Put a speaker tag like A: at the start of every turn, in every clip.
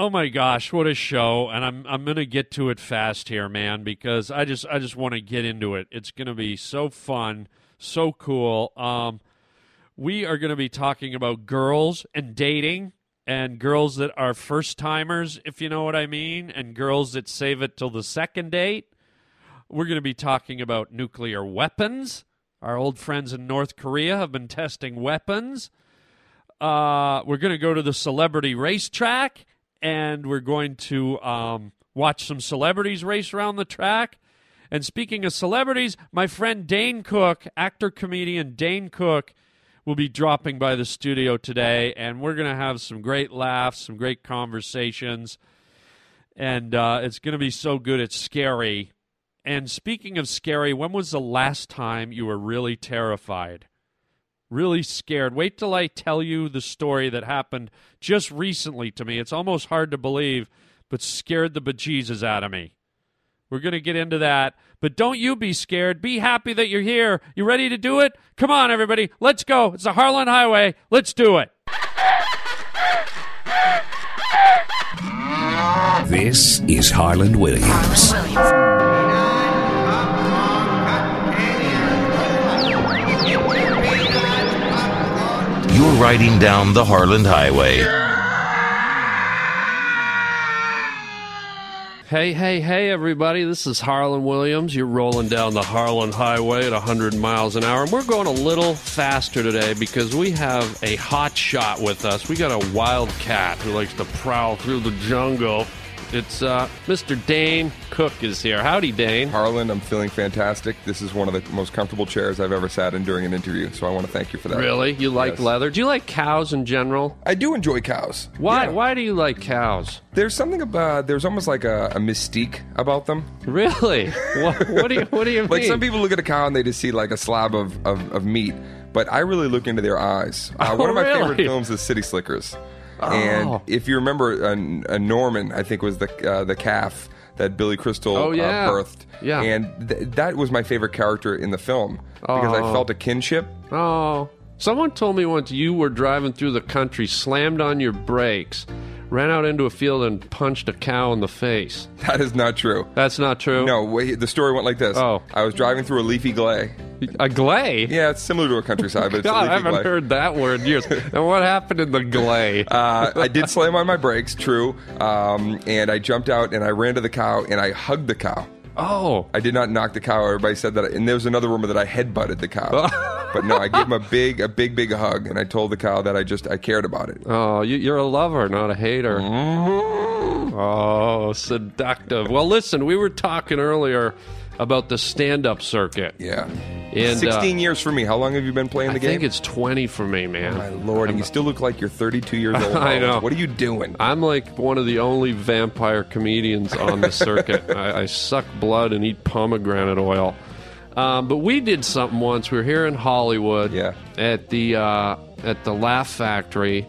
A: Oh my gosh, what a show! And I'm I'm gonna get to it fast here, man, because I just I just want to get into it. It's gonna be so fun, so cool. Um, we are gonna be talking about girls and dating, and girls that are first timers, if you know what I mean, and girls that save it till the second date. We're gonna be talking about nuclear weapons. Our old friends in North Korea have been testing weapons. Uh, we're going to go to the celebrity racetrack and we're going to um, watch some celebrities race around the track. And speaking of celebrities, my friend Dane Cook, actor comedian Dane Cook, will be dropping by the studio today, and we're going to have some great laughs, some great conversations, and uh, it's going to be so good it's scary. And speaking of scary, when was the last time you were really terrified? Really scared. Wait till I tell you the story that happened just recently to me. It's almost hard to believe, but scared the bejesus out of me. We're going to get into that. But don't you be scared. Be happy that you're here. You ready to do it? Come on, everybody. Let's go. It's the Harlan Highway. Let's do it.
B: This is Harlan Williams. You're riding down the Harlan Highway.
A: Hey, hey, hey, everybody. This is Harlan Williams. You're rolling down the Harlan Highway at 100 miles an hour. And we're going a little faster today because we have a hot shot with us. We got a wild cat who likes to prowl through the jungle. It's uh, Mr. Dane Cook is here. Howdy, Dane.
C: Harlan, I'm feeling fantastic. This is one of the most comfortable chairs I've ever sat in during an interview, so I want to thank you for that.
A: Really? You like
C: Yes.
A: leather? Do you like cows in general?
C: I do enjoy cows.
A: Why?
C: Yeah.
A: Why do you like cows?
C: There's something about there's almost like a, a mystique about them.
A: Really? what, what do you What do you
C: Like some people look at a cow and they just see like a slab of, of, of meat, but I really look into their eyes. Uh,
A: Oh,
C: one of my favorite films is City Slickers,
A: Oh.
C: and if you remember, uh, uh, Norman, I think was the uh, the calf that Billy Crystal
A: Oh, yeah.
C: uh, birthed.
A: Yeah.
C: and th- that was my favorite character in the film because I
A: Oh.
C: felt a kinship.
A: Oh, someone told me once you were driving through the country, slammed on your brakes, ran out into a field and punched a cow in the face.
C: That is not true.
A: That's not true.
C: No, wait, the story went like this.
A: Oh.
C: I was driving through a leafy glade.
A: a glay.
C: Yeah, it's similar to a countryside, but it's a
A: God,
C: leafy
A: I haven't
C: glade.
A: heard that word in years. and what happened in the glay?
C: Uh, I did slam on my brakes, true, um, and I jumped out and I ran to the cow and I hugged the cow.
A: Oh,
C: I did not knock the cow. Everybody said that, and there was another rumor that I headbutted the cow. but no, I gave him a big, a big, big hug, and I told the cow that I just I cared about it.
A: oh, you, you're a lover, not a hater.
C: Mm-hmm.
A: Oh, seductive. Well, listen, we were talking earlier about the stand-up circuit.
C: Yeah,
A: And, uh,
C: sixteen years for me. How long have you been playing the game?
A: I think it's 20 for me, man.
C: my lord, and you still look like you're 32 years old.
A: I know.
C: What are you doing?
A: I'm like one of the only vampire comedians on the circuit. I, I suck blood and eat pomegranate oil. Um, but we did something once. We were here in Hollywood
C: Yeah.
A: at the uh, at the Laugh Factory,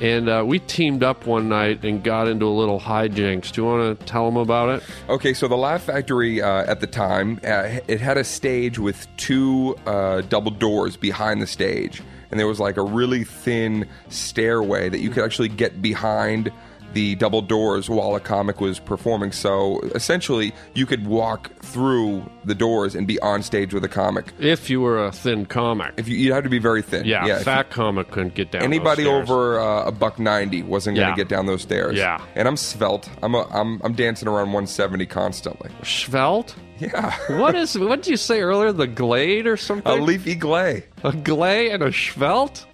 A: and uh, we teamed up one night and got into a little hijinks. Do you want to tell them about it?
C: Okay, so the Laugh Factory uh, at the time, uh, it had a stage with two uh, double doors behind the stage, and there was like a really thin stairway that you could actually get behind the double doors while a comic was performing. So essentially, you could walk through the doors and be on stage with a comic.
A: If you were a thin comic,
C: If you, you had to be very thin.
A: yeah,
C: if
A: fat comic couldn't get down. those
C: Anybody over uh, a buck ninety wasn't going to
A: Yeah.
C: get down those stairs.
A: Yeah.
C: and I'm svelte. I'm a, I'm I'm dancing around 170 constantly.
A: Svelte.
C: Yeah,
A: What is? What did you say earlier? The Glade or something?
C: a leafy glay.
A: A Glade and a Svelte.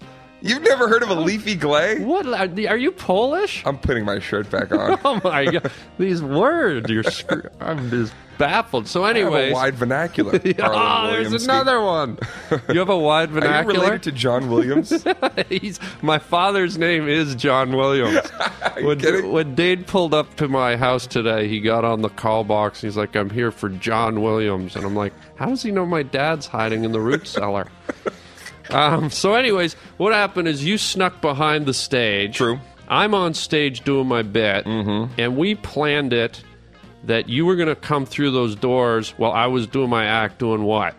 C: You've never heard of a leafy glay?
A: What are are you Polish?
C: I'm putting my shirt back on.
A: Oh my god, these words! You're scr- I'm just baffled. So, anyways,
C: wide vernacular.
A: oh, there's
C: Williams.
A: another one. You have a wide
C: Are you
A: vernacular.
C: related to John Williams?
A: He's my father's name is John Williams. when, when Dade pulled up to my house today, he got on the call box. He's like, "I'm here for John Williams," and I'm like, "How does he know my dad's hiding in the root cellar?" Um, so, anyways, what happened is you snuck behind the stage.
C: True.
A: I'm on stage doing my bit, and we planned it that you were going to come through those doors while I was doing my act. Doing what?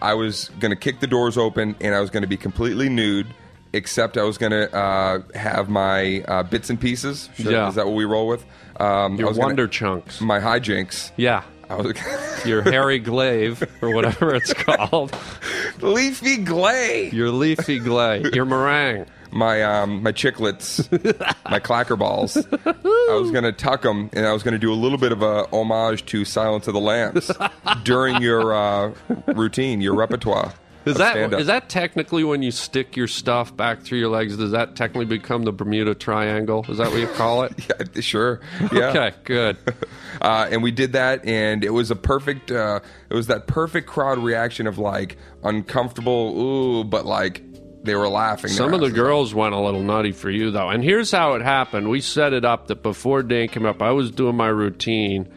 C: I was going to kick the doors open and I was going to be completely nude except I was going to uh, have my uh, bits and pieces. Sure.
A: Yeah.
C: Is that what we roll with? Um,
A: Your
C: was gonna-
A: wonder chunks.
C: my hijinks.
A: Yeah.
C: Was
A: Your hairy glaive, or whatever it's called.
C: leafy glay.
A: Your leafy glay. Your meringue.
C: My um, my chiclets, my clacker balls. I was going to tuck them, and I was going to do a little bit of a homage to Silence of the Lambs during your uh, routine, your repertoire.
A: Is that is that technically when you stick your stuff back through your legs? Does that technically become the Bermuda Triangle? Is that what you call it?
C: Yeah, sure. Yeah.
A: Okay, good.
C: Uh, and we did that, and it was a perfect. Uh, it was that perfect crowd reaction of like uncomfortable, ooh, but like they were laughing.
A: Some of the girls went a little nutty for you though, and here's how it happened. We set it up that before Dan came up, I was doing my routine,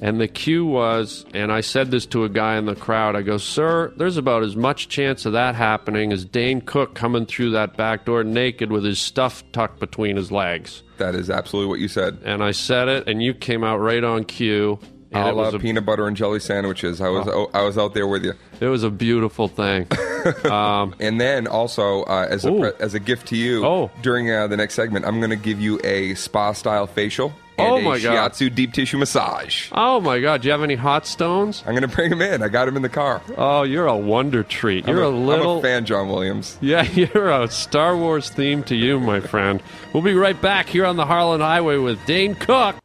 A: and the cue was, and I said this to a guy in the crowd. I go, "Sir, there's about as much chance of that happening as Dane Cook coming through that back door naked with his stuff tucked between his legs."
C: That is absolutely what you said.
A: And I said it, and you came out right on cue. And
C: I love
A: a
C: peanut butter and jelly sandwiches. I was
A: Oh.
C: I was out there with you.
A: It was a beautiful thing. Um,
C: And then also uh, as a
A: Ooh.
C: as a gift to you,
A: Oh.
C: during uh, the next segment, I'm going to give you a spa style facial and
A: Oh
C: a
A: my God.
C: shiatsu deep tissue massage.
A: oh my God! Do you have any hot stones?
C: I'm going to bring him in. I got him in the car.
A: Oh, you're a wonder treat. You're
C: I'm
A: a little.
C: I'm a fan, John Williams.
A: Yeah, you're a Star Wars theme to you, my friend. We'll be right back here on the Harlan Highway with Dane Cook.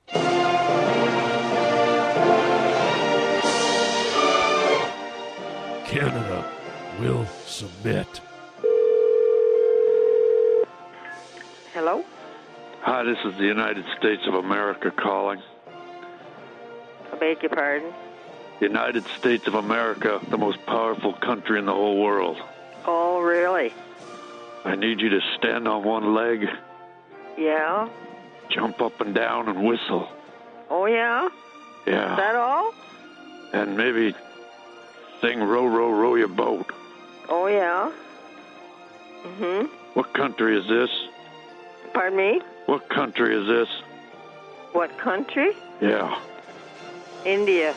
D: Canada will submit.
E: Hello?
F: Hi, this is the United States of America calling.
E: I beg your pardon?
F: United States of America, the most powerful country in the whole world.
E: Oh, really?
F: I need you to stand on one leg,
E: Yeah?
F: jump up and down, and whistle.
E: Oh, yeah?
F: Yeah.
E: Is that all?
F: and maybe sing Row, Row, Row Your Boat.
E: Oh, yeah? Mm-hmm.
F: What country is this?
E: Pardon me?
F: What country is this?
E: What country?
F: Yeah.
E: India.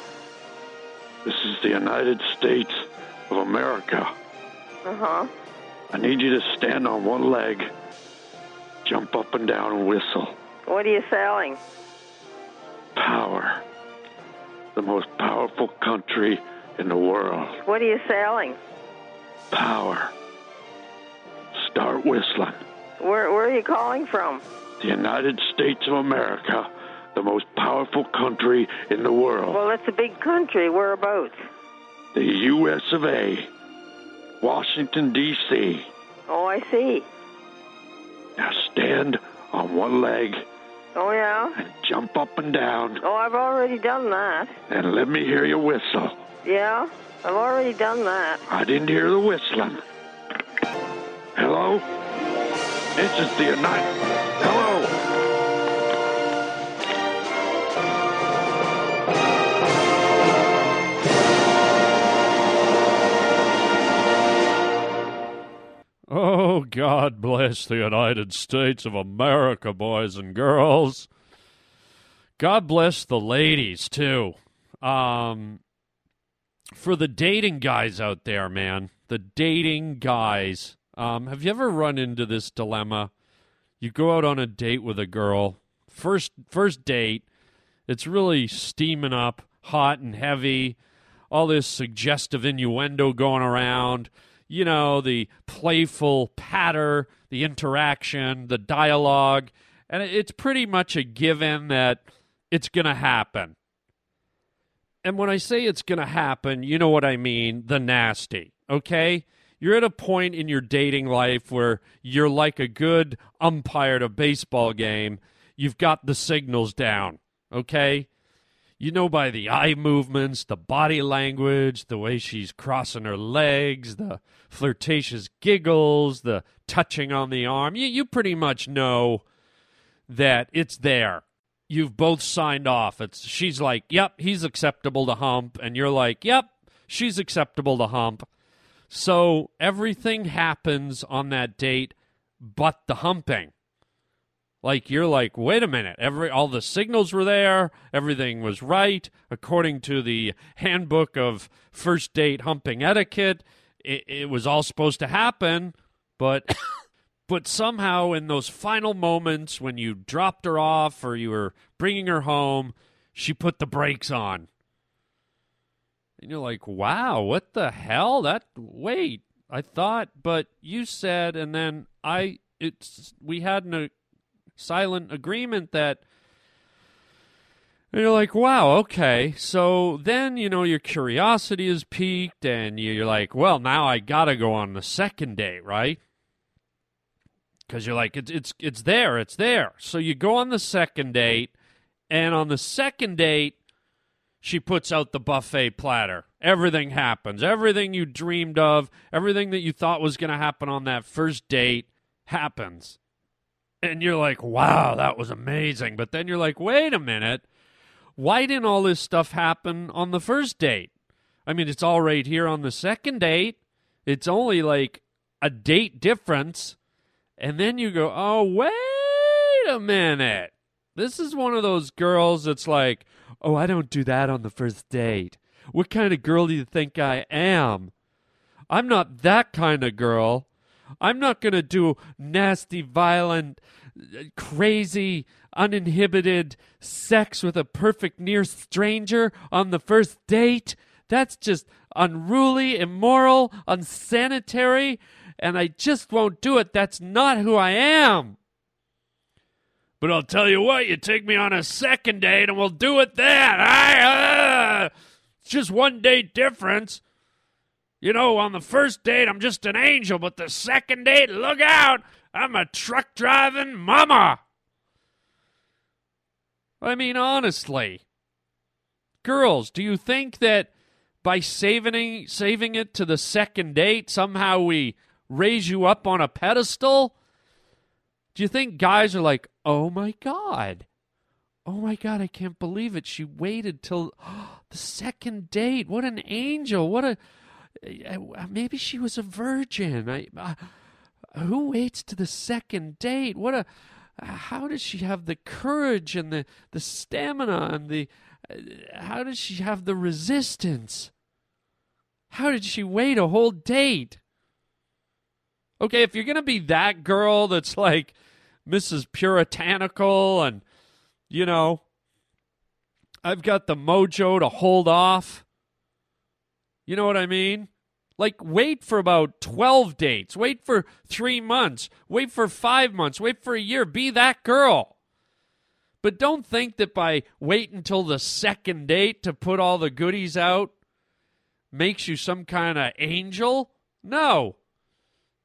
F: This is the United States of America.
E: Uh-huh.
F: I need you to stand on one leg, jump up and down, and whistle.
E: What are you selling?
F: Power. The most powerful country in the world.
E: What are you selling?
F: Power. Start whistling.
E: Where, where are you calling from?
F: The United States of America, the most powerful country in the world.
E: Well, it's a big country. Whereabouts?
F: The U.S. of A. Washington, D.C.
E: Oh, I see.
F: Now stand on one leg
E: Oh, yeah?
F: and jump up and down
E: Oh, I've already done that.
F: and let me hear you whistle.
E: Yeah? I've already done that.
F: I didn't hear the whistling. Hello? This is the United.
D: Oh, God bless the United States of America, boys and girls. God bless the ladies, too. Um, for the dating guys out there, man, the dating guys. Um, have you ever run into this dilemma? You go out on a date with a girl, first first date, it's really steaming up, hot and heavy, all this suggestive innuendo going around, you know, the playful patter, the interaction, the dialogue, and it's pretty much a given that it's going to happen. And when I say it's going to happen, you know what I mean the nasty, okay? You're at a point in your dating life where you're like a good umpire at a baseball game. You've got the signals down, okay? You know by the eye movements, the body language, the way she's crossing her legs, the flirtatious giggles, the touching on the arm. You, you pretty much know that it's there. You've both signed off. It's she's like, "Yep, he's acceptable to hump," and you're like, "Yep, she's acceptable to hump." So everything happens on that date but the humping. Like you're like, wait a minute, every all the signals were there, everything was right according to the handbook of first date humping etiquette. It, it was all supposed to happen, but But somehow, in those final moments when you dropped her off or you were bringing her home, she put the brakes on. And you're like, wow, what the hell? That, wait, I thought, but you said, and then I, it's, we had an, silent agreement that, you're like, wow, okay. So then, you know, your curiosity is piqued, and you're like, well, now I gotta go on the second date, right? Because you're like, it's it's it's there, it's there. So you go on the second date, and on the second date, she puts out the buffet platter. Everything happens. Everything you dreamed of, everything that you thought was going to happen on that first date happens. And you're like, wow, that was amazing. But then you're like, wait a minute. Why didn't all this stuff happen on the first date? I mean, it's all right here on the second date. It's only like a date difference. And then you go, oh, wait a minute. This is one of those girls that's like, oh, I don't do that on the first date. What kind of girl do you think I am? I'm not that kind of girl. I'm not going to do nasty, violent, crazy, uninhibited sex with a perfect near stranger on the first date. That's just unruly, immoral, unsanitary, and I just won't do it. That's not who I am. But I'll tell you what, you take me on a second date and we'll do it then. I, uh, it's just one date difference. You know, on the first date, I'm just an angel, but the second date, look out! I'm a truck driving mama. I mean, honestly, girls, do you think that by saving saving it to the second date, somehow we raise you up on a pedestal? Do you think guys are like, oh my god, oh my god, I can't believe it. She waited till the second date. What an angel! What a maybe she was a virgin. I, uh, who waits to the second date? What a how does she have the courage and the the stamina and the uh, how does she have the resistance? How did she wait a whole date? Okay, if you're going to be that girl that's like Mrs. Puritanical and you know, I've got the mojo to hold off. You know what I mean? Like, wait for about 12 dates. Wait for three months. Wait for five months. Wait for a year. Be that girl. But don't think that by wait until the second date to put all the goodies out makes you some kind of angel. No.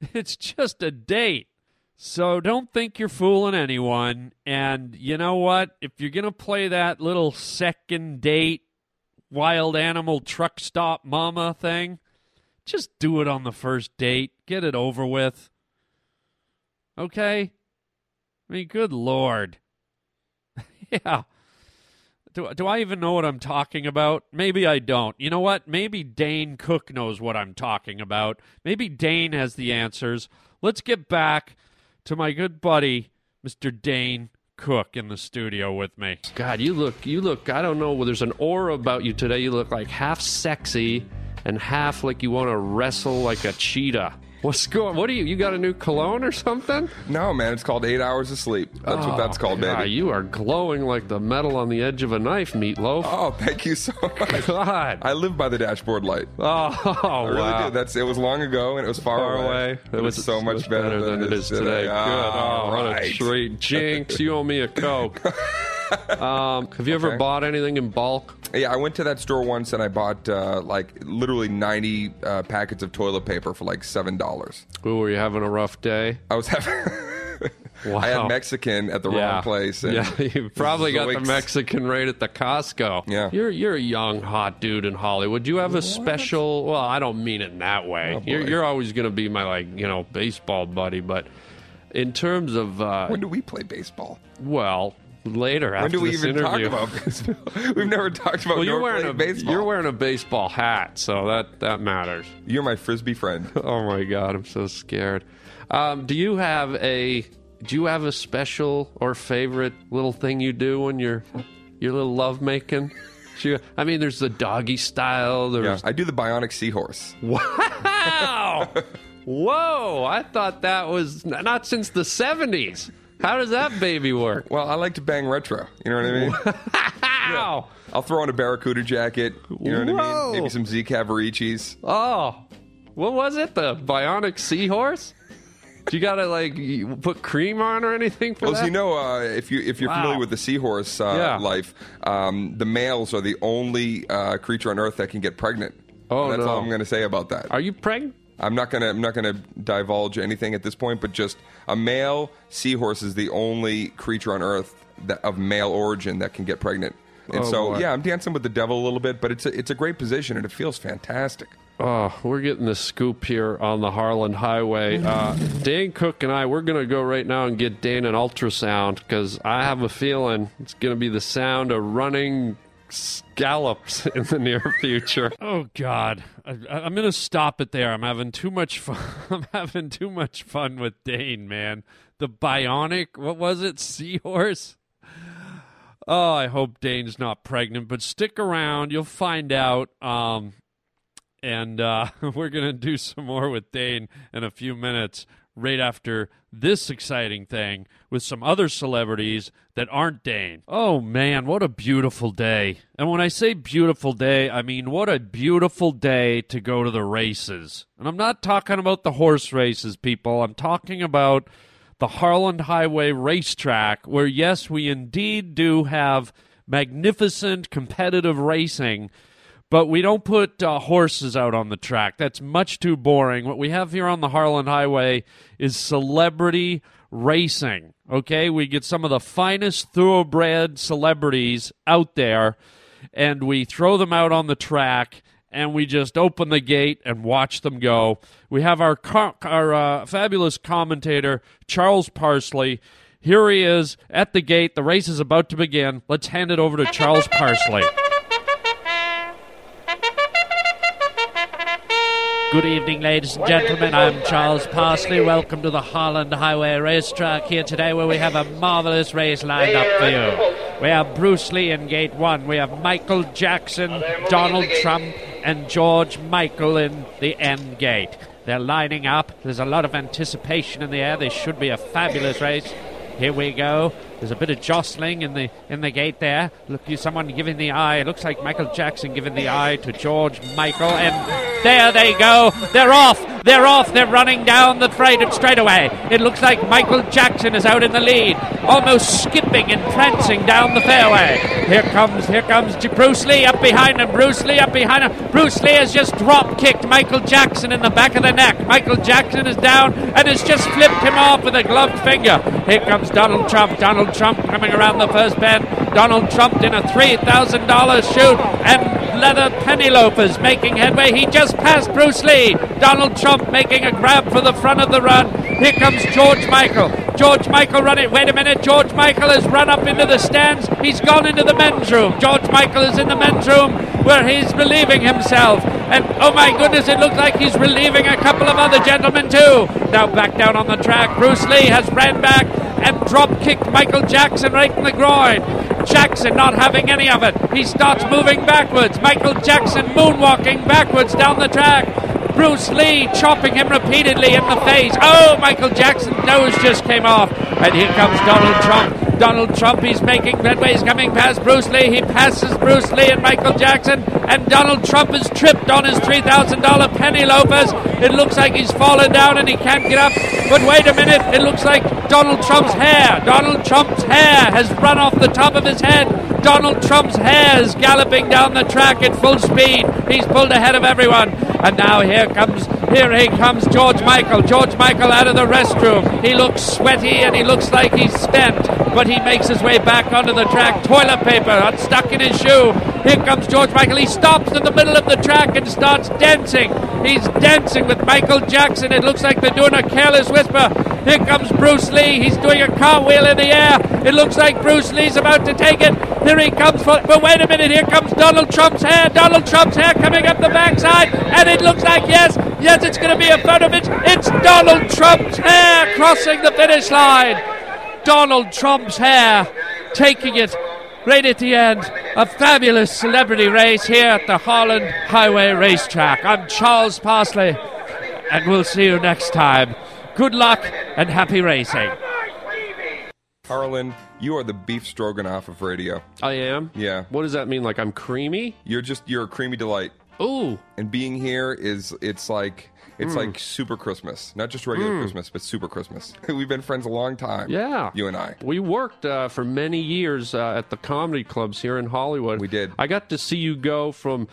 D: It's just a date. So don't think you're fooling anyone. And you know what? If you're going to play that little second date wild animal truck stop mama thing, just do it on the first date. Get it over with. Okay? I mean, good lord. yeah. Do, do I even know what I'm talking about? Maybe I don't. You know what? Maybe Dane Cook knows what I'm talking about. Maybe Dane has the answers. Let's get back to my good buddy, Mr. Dane Cook, in the studio with me.
A: God, you look, you look, I don't know, there's an aura about you today. You look like half sexy and half like you want to wrestle like a cheetah. What's going? What are you? You got a new cologne or something?
C: No, man, it's called eight hours of sleep. That's what that's oh, called,
A: God,
C: baby.
A: you are glowing like the metal on the edge of a knife, meatloaf.
C: Oh, thank you so much.
A: God.
C: I live by the dashboard light.
A: Oh,
C: I really
A: wow.
C: do. That's it was long ago and it was far,
A: Far away.
C: It was so much, better,
A: than it is today. Good.
C: All
A: Oh, what a
C: right.
A: treat. Jinx, you owe me a Coke. um, have you ever bought anything in bulk?
C: Yeah, I went to that store once and I bought uh, like literally 90 uh, packets of toilet paper for like seven dollars.
A: Ooh, were you having a rough day?
C: I was having. I had Mexican at the wrong place. And
A: yeah, you probably got the Mexican right at the Costco.
C: Yeah.
A: You're you're a young hot dude in Hollywood. You have a special. Well, I don't mean it in that way.
C: Oh,
A: you're you're always going to be my like you know baseball buddy, but in terms of uh,
C: When do we play baseball?
A: well later after
C: When do we
A: this
C: even
A: interview.
C: talk about baseball? We've never talked about
A: Well, you're wearing a
C: baseball.
A: you're wearing a baseball hat, so that that matters.
C: You're my frisbee friend.
A: Oh my god, I'm so scared. Um, do you have a do you have a special or favorite little thing you do when you're your little love making? I mean, there's the doggy style.
C: Yeah,
A: There's
C: I do the bionic seahorse.
A: wow. Whoa! I thought that was not since the '70s. How does that baby work?
C: Well, I like to bang retro. You know what I mean?
A: Ow!
C: I'll throw on a Baracuta jacket. You know what I mean? Maybe some Z Cavariccis.
A: Oh, what was it? The bionic seahorse? Do you gotta like put cream on or anything for
C: Well,
A: that?
C: as you know, uh, if you if you're
A: Wow.
C: familiar with the seahorse uh,
A: Yeah.
C: life, um, the males are the only uh, creature on Earth that can get pregnant.
A: Oh,
C: that's
A: no.
C: all I'm going to say about that.
A: Are you pregnant?
C: I'm not gonna I'm not gonna divulge anything at this point, but just a male seahorse is the only creature on Earth that, of male origin that can get pregnant. And
A: Oh,
C: so,
A: boy.
C: yeah, I'm dancing with the devil a little bit, but it's a, it's a great position and it feels fantastic.
A: Oh, we're getting the scoop here on the Harlan Highway. Uh, Dane Cook and I, we're going to go right now and get Dan an ultrasound because I have a feeling it's going to be the sound of running scallops in the near future.
D: Oh God, I, I'm gonna stop it there. I'm having too much fun. I'm having too much fun with Dane, man. The bionic, what was it? Seahorse. Oh, I hope Dane's not pregnant, but stick around. You'll find out. Um, and uh, we're gonna do some more with Dane in a few minutes, right after this exciting thing with some other celebrities that aren't Dane. Oh man, what a beautiful day! And when I say beautiful day, I mean what a beautiful day to go to the races. And I'm not talking about the horse races, people. I'm talking about the Harlan Highway racetrack, where, yes, we indeed do have magnificent competitive racing, but we don't put uh, horses out on the track. That's much too boring. What we have here on the Harlan Highway is celebrity racing. Okay, we get some of the finest thoroughbred celebrities out there, and we throw them out on the track and we just open the gate and watch them go. We have our co- our uh, fabulous commentator Charles Parsley. Here he is at the gate. The race is about to begin. Let's hand it over to Charles Parsley. Good evening, ladies and gentlemen. I'm Charles Parsley. Welcome to the Harlan Highway Racetrack here today, where we have a marvelous race lined up for you. We have Bruce Lee in gate one. We have Michael Jackson, Donald Trump, and George Michael in the end gate. They're lining up. There's a lot of anticipation in the air. This should be a fabulous race. Here we go. There's a bit of jostling in the in the gate there. Look, you someone giving the eye. It looks like Michael Jackson giving the eye to George Michael, and there they go. They're off. They're off. They're running down the straight straightaway. It looks like Michael Jackson is out in the lead, almost skipping and prancing down the fairway. Here comes here comes Bruce Lee up behind him. Bruce Lee up behind him. Bruce Lee has just drop kicked Michael Jackson in the back of the neck. Michael Jackson is down and has just flipped him off with a gloved finger. Here comes Donald Trump. Donald Trump coming around the first bend. Donald Trump in a $3,000 shoot and leather penny loafers making headway. He just passed Bruce Lee. Donald Trump making a grab for the front of the run. Here comes George Michael. George Michael running. Wait a minute. George Michael has run up into the stands. He's gone into the men's room. George Michael is in the men's room where he's relieving himself. And oh my goodness, it looks like he's relieving a couple of other gentlemen too. Now back down on the track. Bruce Lee has ran back and drop kicked Michael Jackson right in the groin. Jackson not having any of it. He starts moving backwards. Michael Jackson moonwalking backwards down the track. Bruce Lee chopping him repeatedly in the face. Oh, Michael Jackson's nose just came off. And here comes Donald Trump. Donald Trump, he's making headway. He's coming past Bruce Lee. He passes Bruce Lee and Michael Jackson. And Donald Trump is tripped on his $3,000 penny loafers. It looks like he's fallen down and he can't get up. But wait a minute. It looks like Donald Trump's hair. Donald Trump's hair has run off the top of his head. Donald Trump's hair is galloping down the track at full speed. He's pulled ahead of everyone. And now here comes here he comes George Michael. George Michael out of the restroom. He looks sweaty and he looks like he's spent, but he makes his way back onto the track. Toilet paper stuck in his shoe. Here comes George Michael. He stops in the middle of the track and starts dancing. He's dancing with Michael Jackson. It looks like they're doing a careless whisper. Here comes Bruce Lee. He's doing a cartwheel in the air. It looks like Bruce Lee's about to take it. Here he comes. For, but wait a minute. Here comes Donald Trump's hair. Donald Trump's hair coming up the backside. And it looks like, yes, yes, it's going to be a photo of. It's Donald Trump's hair crossing the finish line. Donald Trump's hair taking it right at the end. A fabulous celebrity race here at the Holland Highway Racetrack. I'm Charles Parsley. and we'll see you next time. Good luck and happy racing.
C: Harlan, you are the beef stroganoff of radio.
A: I am.
C: Yeah.
A: What does that mean? Like I'm creamy?
C: You're just you're a creamy delight.
A: Ooh.
C: And being here is it's like it's like super Christmas, not just regular Christmas, but super Christmas. We've been friends a long time.
A: Yeah.
C: you and I.
A: We worked uh, for many years uh, at the comedy clubs here in Hollywood.
C: We did.
A: I got to see you go from.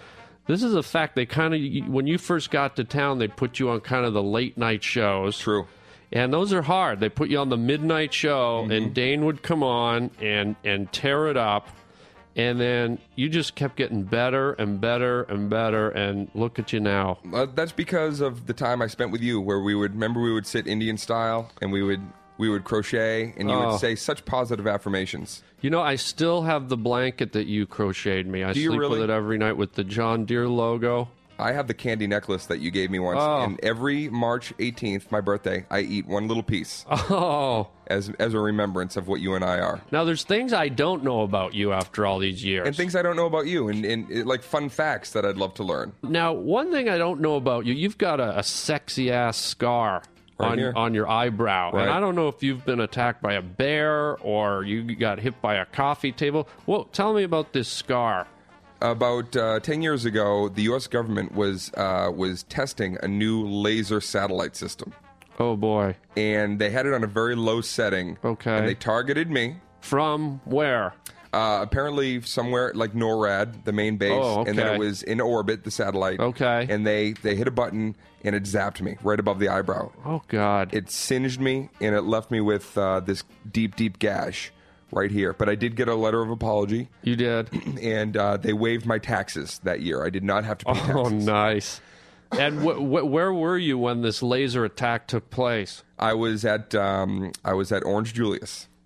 A: This is a fact. They kind of when you first got to town, they put you on kind of the late night shows.
C: True.
A: And those are hard. They put you on the midnight show,
C: Mm-hmm.
A: and Dane would come on and and tear it up, and then you just kept getting better and better and better. And look at you now.
C: Uh, that's because of the time I spent with you, where we would remember we would sit Indian style and we would we would crochet and you
A: Oh.
C: would say such positive affirmations.
A: You know, I still have the blanket that you crocheted me. I
C: Do
A: sleep with it every night with the John Deere logo.
C: I have the candy necklace that you gave me once,
A: Oh.
C: and every March 18th, my birthday, I eat one little piece
A: Oh.
C: as as a remembrance of what you and I are.
A: Now, there's things I don't know about you after all these years.
C: And things I don't know about you, and, and uh, like fun facts that I'd love to learn.
A: now, one thing I don't know about you, you've got a, a sexy ass scar
C: Right
A: on
C: here.
A: on your eyebrow,
C: Right.
A: and I don't know if you've been attacked by a bear or you got hit by a coffee table. Well, tell me about this scar.
C: About uh, ten years ago, the U.S. government was uh, was testing a new laser satellite system,
A: Oh boy,
C: and they had it on a very low setting.
A: Okay.
C: and they targeted me.
A: from where?
C: Uh, apparently, somewhere like NORAD, the main base,
A: Oh, okay.
C: and then it was in orbit, the satellite.
A: Okay.
C: and they they hit a button and it zapped me right above the eyebrow.
A: Oh God,
C: It singed me and it left me with uh, this deep, deep gash right here. But I did get a letter of apology,
A: you did.
C: and uh, they waived my taxes that year. I did not have to pay taxes.
A: Oh, nice. And wh- wh- where were you when this laser attack took place?
C: I was at um, I was at Orange Julius.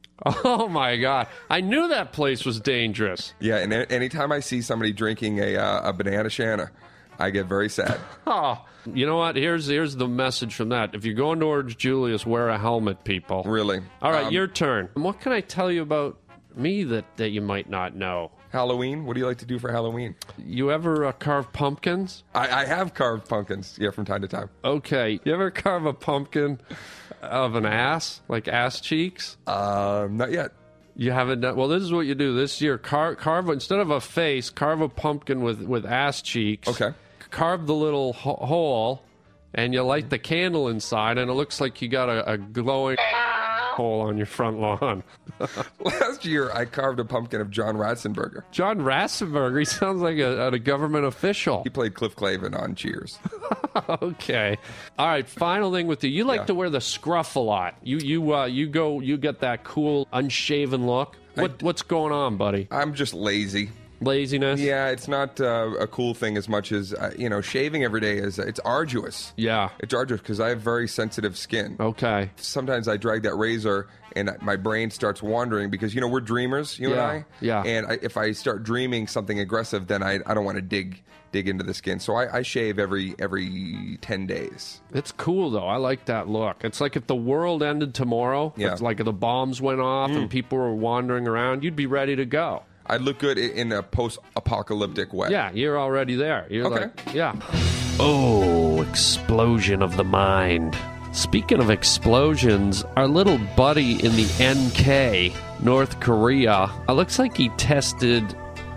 A: Oh my God! I knew that place was dangerous.
C: Yeah, and a- anytime I see somebody drinking a uh, a banana shana, I get very sad.
A: Oh, you know what? Here's here's the message from that. If you're going to Orange Julius, wear a helmet, people.
C: Really.
A: All right,
C: Um,
A: your turn. What can I tell you about me that, that you might not know?
C: Halloween. What do you like to do for Halloween?
A: You ever uh, carve pumpkins?
C: I, I have carved pumpkins, yeah, from time to time.
A: Okay. You ever carve a pumpkin of an ass, like ass cheeks?
C: Um, not yet.
A: You haven't done well. This is what you do this year. Car- carve instead of a face, carve a pumpkin with with ass cheeks.
C: Okay.
A: Carve the little ho- hole, and you light the candle inside, and it looks like you got a, a glowing hole on your front lawn.
C: Last year, I carved a pumpkin of John Ratzenberger.
A: John Rassenberger. He sounds like a, a government official.
C: He played Cliff Clavin on Cheers.
A: okay. All right. Final thing with you. You like
C: Yeah.
A: to wear the scruff a lot. You you uh, you go. You get that cool unshaven look. What what's going on, buddy?
C: I'm just lazy.
A: Laziness.
C: Yeah, it's not uh, a cool thing as much as uh, you know. Shaving every day is it's arduous.
A: Yeah.
C: It's arduous because I have very sensitive skin.
A: Okay.
C: Sometimes I drag that razor and my brain starts wandering because you know we're dreamers, you
A: Yeah,
C: and I.
A: yeah.
C: And I, if I start dreaming something aggressive, then I, I don't want to dig dig into the skin. So I, I shave every every ten days.
A: It's cool though. I like that look. It's like if the world ended tomorrow,
C: Yeah.
A: it's like if the bombs went off and people were wandering around, you'd be ready to go.
C: I look good in a post-apocalyptic way.
A: Yeah, you're already there. You're
C: Okay.
A: like, yeah. Oh, explosion of the mind. Speaking of explosions, our little buddy in the NK, North Korea, it looks like he tested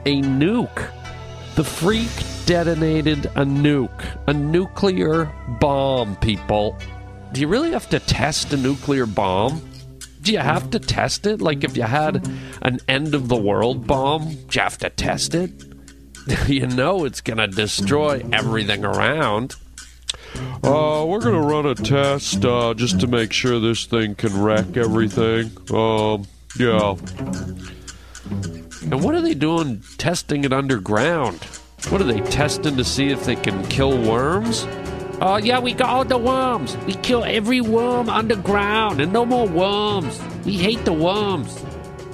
A: a nuke. The freak detonated a nuke, a nuclear bomb, people. Do you really have to test a nuclear bomb? Do you have to test it? Like if you had an end of the world bomb, do you have to test it? you know it's going to destroy everything around. Uh, we're going to run a test uh, just to make sure this thing can wreck everything. Um, yeah. And what are they doing testing it underground? What are they testing to see if they can kill worms? Oh, yeah, we got all the worms. We kill every worm underground and no more worms. We hate the worms.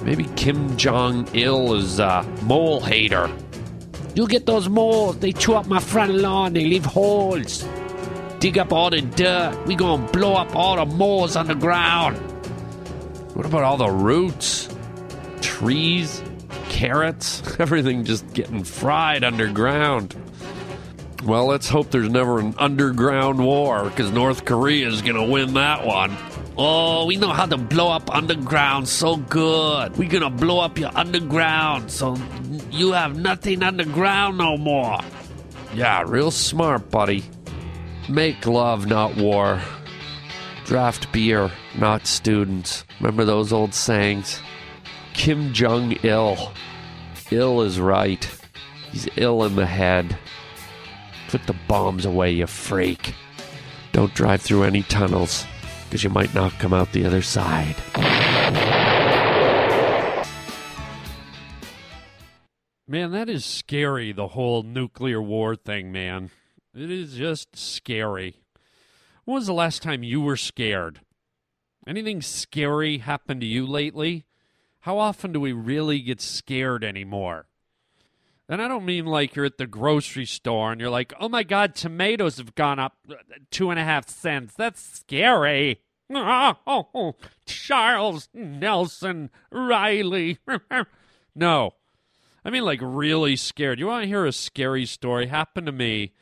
A: Maybe Kim Jong il is a mole hater. You get those moles, they chew up my front lawn, they leave holes. Dig up all the dirt. We gonna blow up all the moles underground. What about all the roots? Trees? Carrots? Everything just getting fried underground. Well, let's hope there's never an underground war because North Korea is going to win that one.
G: Oh, we know how to blow up underground so good. We're gonna blow up your underground so you have nothing underground no more.
A: Yeah, real smart, buddy. Make love, not war. Draft beer, not students. Remember those old sayings? Kim Jong il. Ill is right. He's ill in the head. Put the bombs away, you freak. Don't drive through any tunnels, because you might not come out the other side.
D: Man, that is scary, the whole nuclear war thing, man. It is just scary. When was the last time you were scared? Anything scary happened to you lately? How often do we really get scared anymore? And I don't mean like you're at the grocery store and you're like, oh my God, tomatoes have gone up uh, two and a half cents. That's scary. Charles Nelson Reilly. no. I mean, like, really scared. You want to hear a scary story? Happened to me.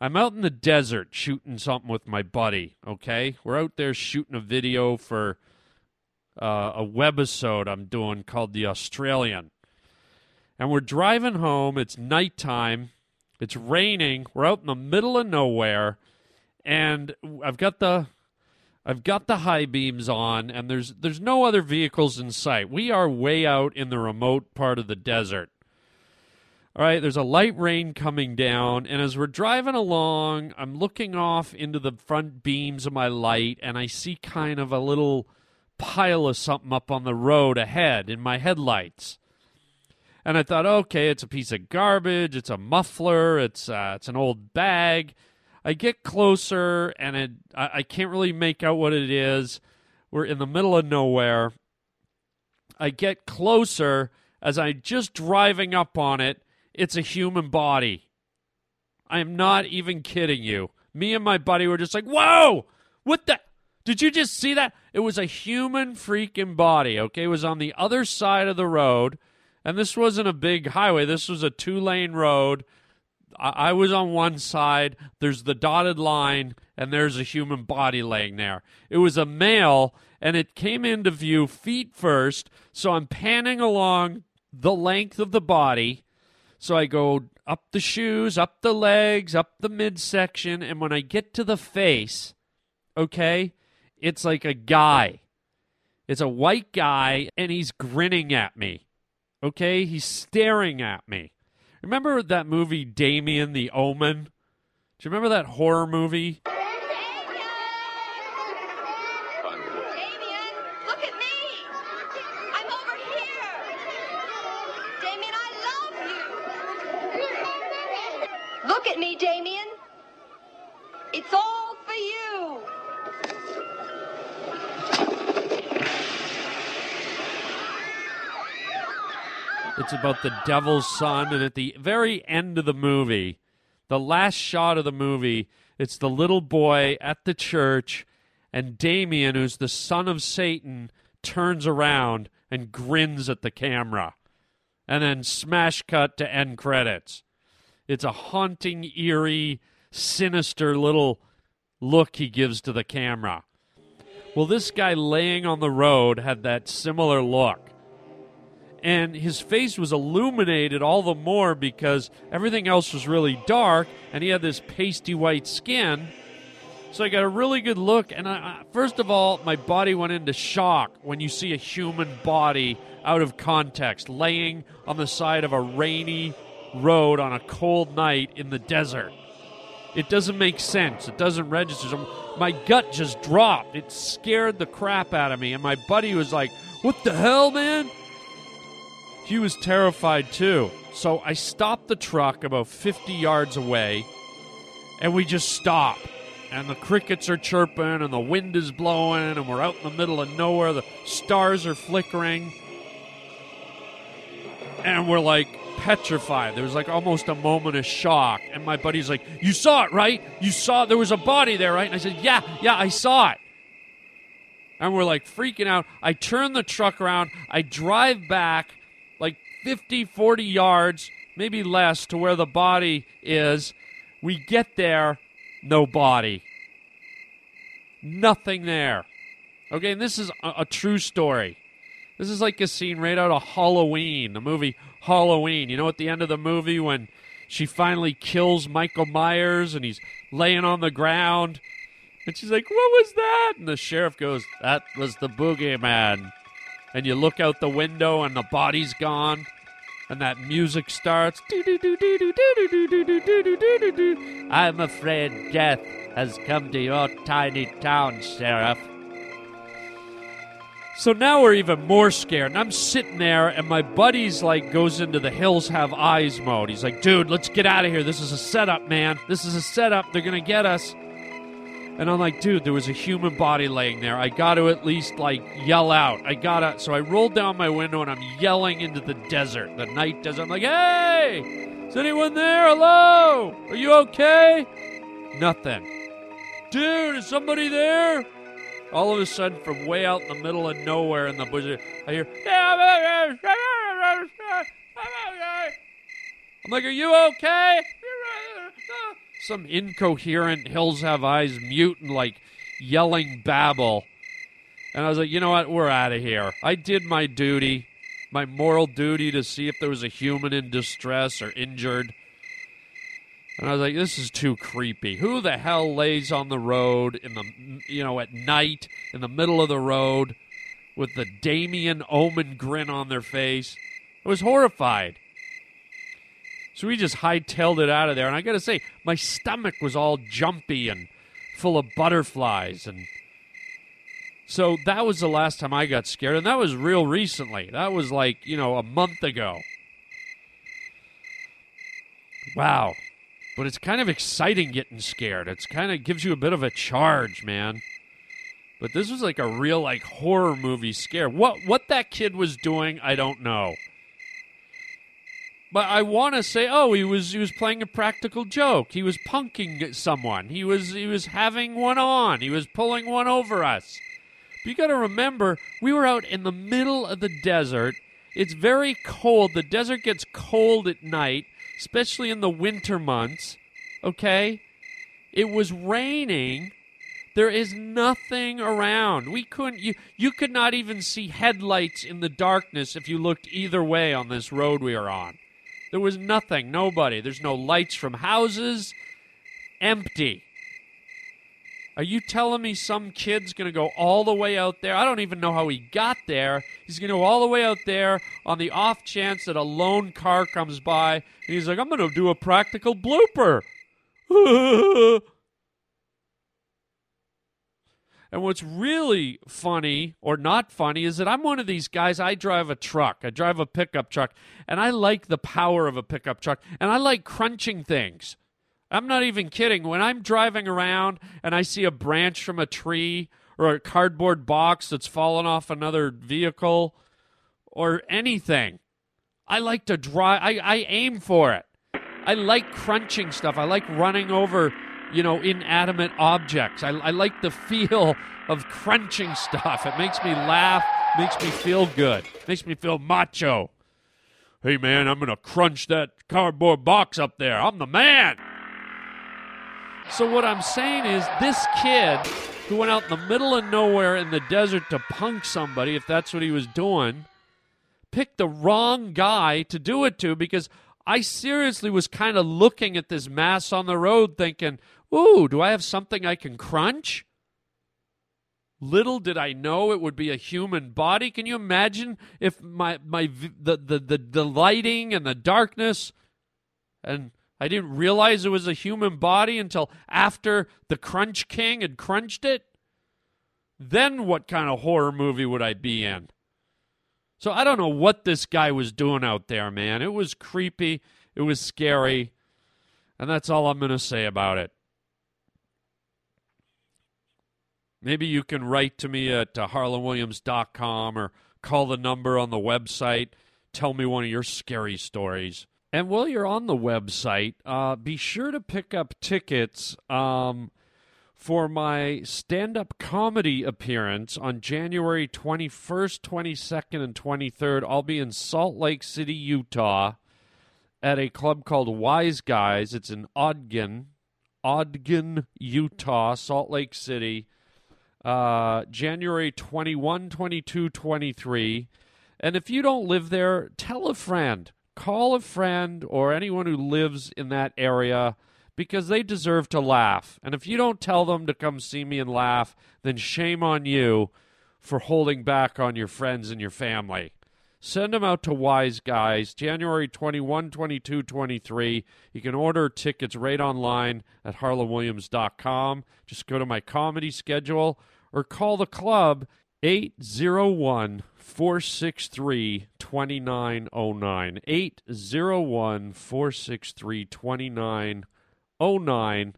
D: I'm out in the desert shooting something with my buddy, okay? We're out there shooting a video for uh, a webisode I'm doing called The Australian. And we're driving home. It's nighttime. It's raining. We're out in the middle of nowhere. And I've got the I've got the high beams on and there's there's no other vehicles in sight. We are way out in the remote part of the desert. All right, there's a light rain coming down, and as we're driving along, I'm looking off into the front beams of my light, and I see kind of a little pile of something up on the road ahead in my headlights. And I thought, okay, it's a piece of garbage, it's a muffler, it's uh, it's an old bag. I get closer, and it, I, I can't really make out what it is. We're in the middle of nowhere. I get closer as I'm just driving up on it it's a human body. I am not even kidding you. Me and my buddy were just like, whoa, what the? Did you just see that? It was a human freaking body, okay? It was on the other side of the road. And this wasn't a big highway, this was a two lane road. I-, I was on one side, there's the dotted line, and there's a human body laying there. It was a male, and it came into view feet first. So I'm panning along the length of the body so I go up the shoes, up the legs, up the midsection, and when I get to the face, okay, it's like a guy. It's a white guy, and he's grinning at me. Okay, he's staring at me. Remember that movie Damien the Omen? Do you remember that horror movie? About the devil's son, and at the very end of the movie, the last shot of the movie, it's the little boy at the church, and Damien, who's the son of Satan, turns around and grins at the camera. And then smash cut to end credits. It's a haunting, eerie, sinister little look he gives to the camera. Well, this guy laying on the road had that similar look and his face was illuminated all the more because everything else was really dark and he had this pasty white skin so i got a really good look and I, first of all my body went into shock when you see a human body out of context laying on the side of a rainy road on a cold night in the desert it doesn't make sense. It doesn't register. My gut just dropped. It scared the crap out of me. And my buddy was like, What the hell, man? He was terrified too. So I stopped the truck about 50 yards away and we just stop. And the crickets are chirping and the wind is blowing and we're out in the middle of nowhere. The stars are flickering. And we're like petrified. There was like almost a moment of shock. And my buddy's like, You saw it, right? You saw there was a body there, right? And I said, Yeah, yeah, I saw it and we're like freaking out. I turn the truck around. I drive back 50, 40 yards, maybe less, to where the body is. We get there, no body. Nothing there. Okay, and this is a, a true story. This is like a scene right out of Halloween, the movie Halloween. You know, at the end of the movie when she finally kills Michael Myers and he's laying on the ground. And she's like, What was that? And the sheriff goes, That was the boogeyman. And you look out the window and the body's gone. And that music starts. I'm afraid death has come to your tiny town, Sheriff. So now we're even more scared. And I'm sitting there, and my buddy's like goes into the hills have eyes mode. He's like, dude, let's get out of here. This is a setup, man. This is a setup. They're going to get us. And I'm like, dude, there was a human body laying there. I got to at least like yell out. I got to. So I rolled down my window and I'm yelling into the desert, the night desert. I'm like, hey, is anyone there? Hello? Are you okay? Nothing. Dude, is somebody there? All of a sudden, from way out in the middle of nowhere in the bush, I hear. I'm like, are you okay? Some incoherent Hills Have Eyes mutant, like yelling babble. And I was like, you know what? We're out of here. I did my duty, my moral duty to see if there was a human in distress or injured. And I was like, this is too creepy. Who the hell lays on the road in the, you know, at night in the middle of the road with the Damien Omen grin on their face? I was horrified. So we just hightailed it out of there. And I got to say, my stomach was all jumpy and full of butterflies. And so that was the last time I got scared. And that was real recently. That was like, you know, a month ago. Wow. But it's kind of exciting getting scared. It's kind of gives you a bit of a charge, man. But this was like a real like horror movie scare. What what that kid was doing, I don't know. But I want to say, oh, he was he was playing a practical joke. He was punking someone. He was he was having one on. He was pulling one over us. But you got to remember, we were out in the middle of the desert. It's very cold. The desert gets cold at night, especially in the winter months. Okay? It was raining. There is nothing around. We couldn't you you could not even see headlights in the darkness if you looked either way on this road we are on. There was nothing, nobody. There's no lights from houses. Empty. Are you telling me some kid's going to go all the way out there? I don't even know how he got there. He's going to go all the way out there on the off chance that a lone car comes by. And he's like, I'm going to do a practical blooper. and what's really funny or not funny is that I'm one of these guys. I drive a truck, I drive a pickup truck, and I like the power of a pickup truck, and I like crunching things. I'm not even kidding. When I'm driving around and I see a branch from a tree or a cardboard box that's fallen off another vehicle or anything, I like to drive. I, I aim for it. I like crunching stuff. I like running over, you know, inanimate objects. I, I like the feel of crunching stuff. It makes me laugh, makes me feel good, makes me feel macho. Hey, man, I'm going to crunch that cardboard box up there. I'm the man. So what I'm saying is this kid who went out in the middle of nowhere in the desert to punk somebody, if that's what he was doing, picked the wrong guy to do it to because I seriously was kind of looking at this mass on the road thinking, "Ooh, do I have something I can crunch?" Little did I know it would be a human body. Can you imagine if my my the the the, the lighting and the darkness and I didn't realize it was a human body until after the Crunch King had crunched it. Then what kind of horror movie would I be in? So I don't know what this guy was doing out there, man. It was creepy. It was scary. And that's all I'm going to say about it. Maybe you can write to me at uh, harlanwilliams.com or call the number on the website. Tell me one of your scary stories. And while you're on the website, uh, be sure to pick up tickets um, for my stand up comedy appearance on January 21st, 22nd, and 23rd. I'll be in Salt Lake City, Utah at a club called Wise Guys. It's in Ogden, Ogden, Utah, Salt Lake City, uh, January 21, 22, 23. And if you don't live there, tell a friend. Call a friend or anyone who lives in that area because they deserve to laugh. And if you don't tell them to come see me and laugh, then shame on you for holding back on your friends and your family. Send them out to Wise Guys, January 21, 22, 23. You can order tickets right online at harlanwilliams.com. Just go to my comedy schedule or call the club 801 463 2909. 801 463 2909.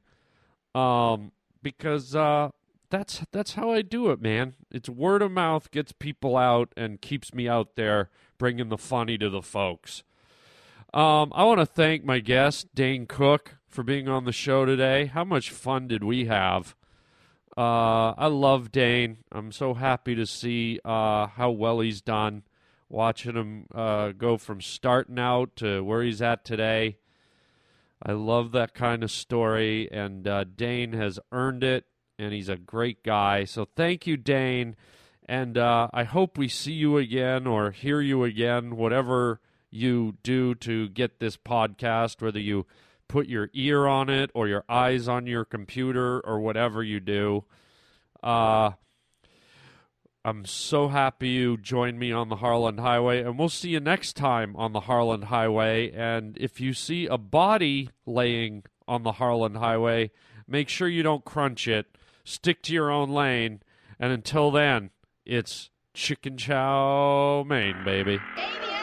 D: Um, because uh, that's that's how I do it, man. It's word of mouth gets people out and keeps me out there bringing the funny to the folks. Um, I want to thank my guest Dane Cook for being on the show today. How much fun did we have? Uh, I love Dane. I'm so happy to see uh, how well he's done. Watching him uh, go from starting out to where he's at today. I love that kind of story, and uh, Dane has earned it, and he's a great guy. So thank you, Dane, and uh, I hope we see you again or hear you again, whatever you do to get this podcast, whether you put your ear on it or your eyes on your computer or whatever you do. Uh, I'm so happy you joined me on the Harland Highway, and we'll see you next time on the Harland Highway. And if you see a body laying on the Harland Highway, make sure you don't crunch it. Stick to your own lane. And until then, it's chicken chow mein, baby.
H: Damien!